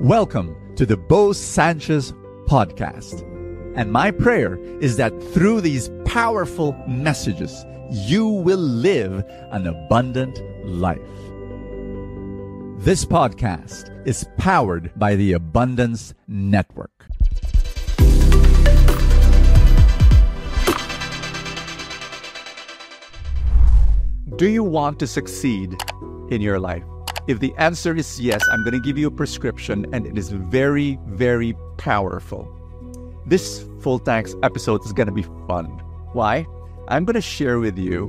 Welcome to the Bo Sanchez podcast. And my prayer is that through these powerful messages, you will live an abundant life. This podcast is powered by the Abundance Network. Do you want to succeed in your life? If the answer is yes, I'm going to give you a prescription and it is very, very powerful. This Full Tank's episode is going to be fun. Why? I'm going to share with you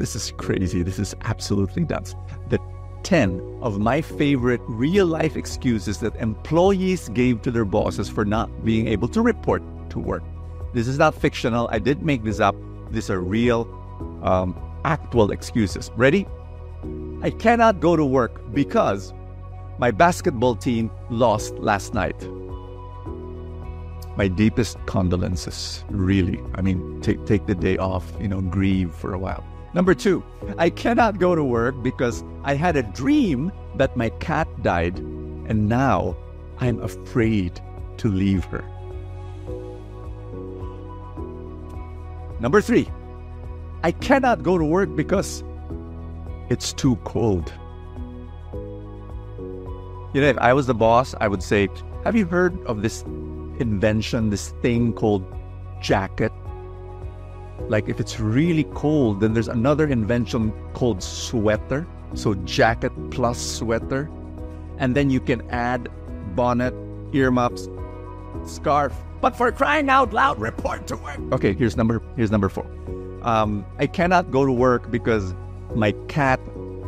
this is crazy. This is absolutely nuts. The 10 of my favorite real life excuses that employees gave to their bosses for not being able to report to work. This is not fictional. I didn't make this up. These are real, um, actual excuses. Ready? I cannot go to work because my basketball team lost last night. My deepest condolences, really. I mean, take, take the day off, you know, grieve for a while. Number two, I cannot go to work because I had a dream that my cat died and now I'm afraid to leave her. Number three, I cannot go to work because it's too cold. You know, if I was the boss, I would say, Have you heard of this invention, this thing called jacket? Like, if it's really cold, then there's another invention called sweater. So, jacket plus sweater. And then you can add bonnet, earmuffs, scarf. But for crying out loud, report to work. Okay, here's number here's number four. Um, I cannot go to work because my cat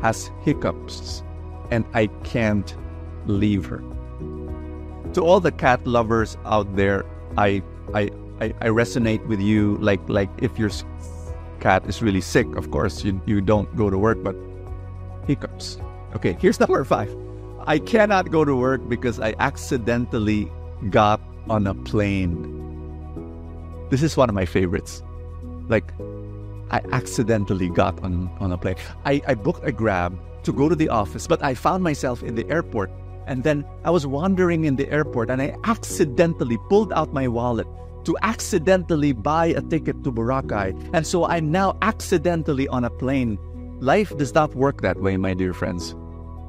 has hiccups and I can't leave her. To all the cat lovers out there, I I I, I resonate with you. Like like if your cat is really sick, of course you you don't go to work, but hiccups. Okay, here's number five. I cannot go to work because I accidentally got on a plane. This is one of my favorites. Like I accidentally got on, on a plane. I, I booked a grab to go to the office, but I found myself in the airport. And then I was wandering in the airport and I accidentally pulled out my wallet to accidentally buy a ticket to Boracay. And so I'm now accidentally on a plane. Life does not work that way, my dear friends.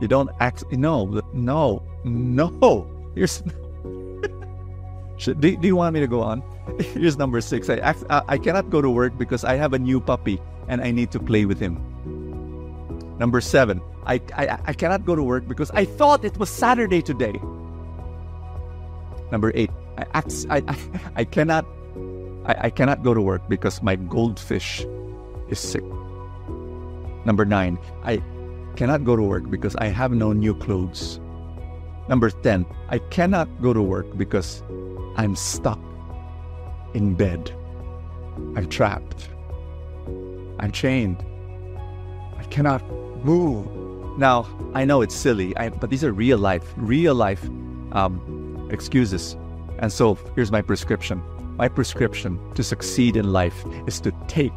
You don't act, no, no, no. Here's, do, do you want me to go on? Here's number six. I, I cannot go to work because I have a new puppy and I need to play with him. Number seven. I, I, I cannot go to work because I thought it was Saturday today. Number eight. I, I, I, I cannot I, I cannot go to work because my goldfish is sick. Number nine. I cannot go to work because I have no new clothes. Number 10, I cannot go to work because I'm stuck in bed. I'm trapped. I'm chained. I cannot move. Now, I know it's silly, I, but these are real life, real life um, excuses. And so here's my prescription. My prescription to succeed in life is to take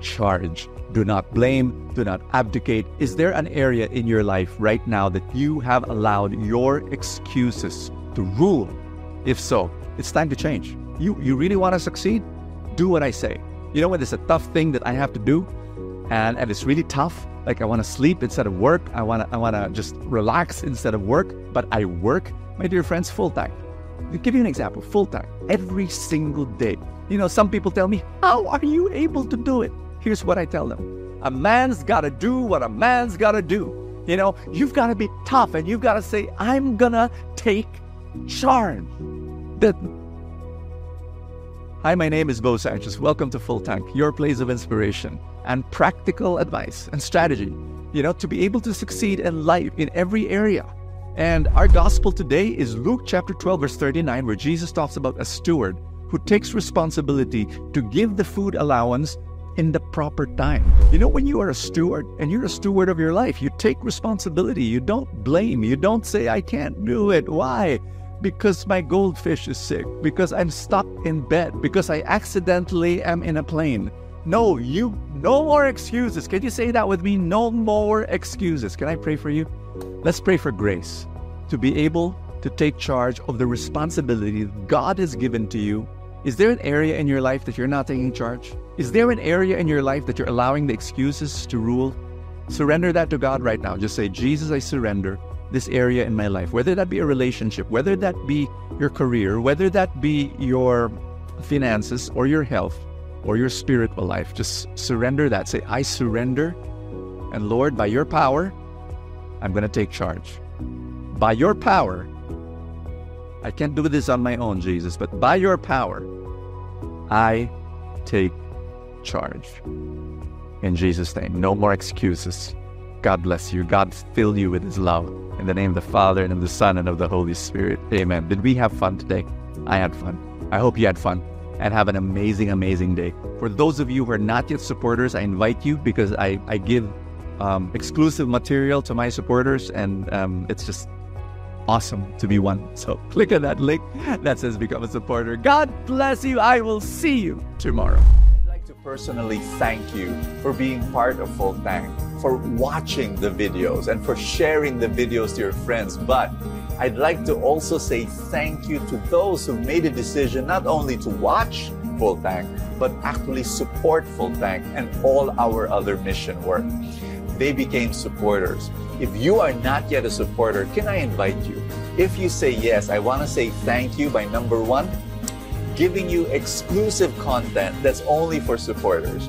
charge. Do not blame, do not abdicate. Is there an area in your life right now that you have allowed your excuses to rule? If so, it's time to change. You you really want to succeed? Do what I say. You know when there's a tough thing that I have to do and, and it's really tough, like I want to sleep instead of work, I want to I want to just relax instead of work, but I work, my dear friends, full time. I'll give you an example, full time, every single day. You know, some people tell me, "How are you able to do it?" Here's what I tell them. A man's got to do what a man's got to do. You know, you've got to be tough and you've got to say, I'm going to take charge. Hi, my name is Bo Sanchez. Welcome to Full Tank, your place of inspiration and practical advice and strategy, you know, to be able to succeed in life in every area. And our gospel today is Luke chapter 12, verse 39, where Jesus talks about a steward who takes responsibility to give the food allowance in the proper time. You know, when you are a steward and you're a steward of your life, you take responsibility. You don't blame. You don't say, I can't do it. Why? Because my goldfish is sick, because I'm stuck in bed, because I accidentally am in a plane. No, you, no more excuses. Can you say that with me? No more excuses. Can I pray for you? Let's pray for grace. to be able to take charge of the responsibility God has given to you? Is there an area in your life that you're not taking charge? Is there an area in your life that you're allowing the excuses to rule? Surrender that to God right now. Just say, Jesus, I surrender this area in my life, whether that be a relationship, whether that be your career, whether that be your finances or your health or your spiritual life. Just surrender that. Say, I surrender. And Lord, by your power, I'm going to take charge. By your power, I can't do this on my own, Jesus, but by your power, I take charge. In Jesus' name, no more excuses. God bless you. God fill you with His love. In the name of the Father, and of the Son, and of the Holy Spirit. Amen. Did we have fun today? I had fun. I hope you had fun and have an amazing, amazing day. For those of you who are not yet supporters, I invite you because I, I give um, exclusive material to my supporters, and um, it's just awesome to be one. So click on that link that says Become a Supporter. God bless you. I will see you tomorrow. I'd like to personally thank you for being part of Full Tank, for watching the videos, and for sharing the videos to your friends. But I'd like to also say thank you to those who made a decision not only to watch Full Tank, but actually support Full Tank and all our other mission work. They became supporters. If you are not yet a supporter, can I invite you? If you say yes, I want to say thank you by number one, giving you exclusive content that's only for supporters.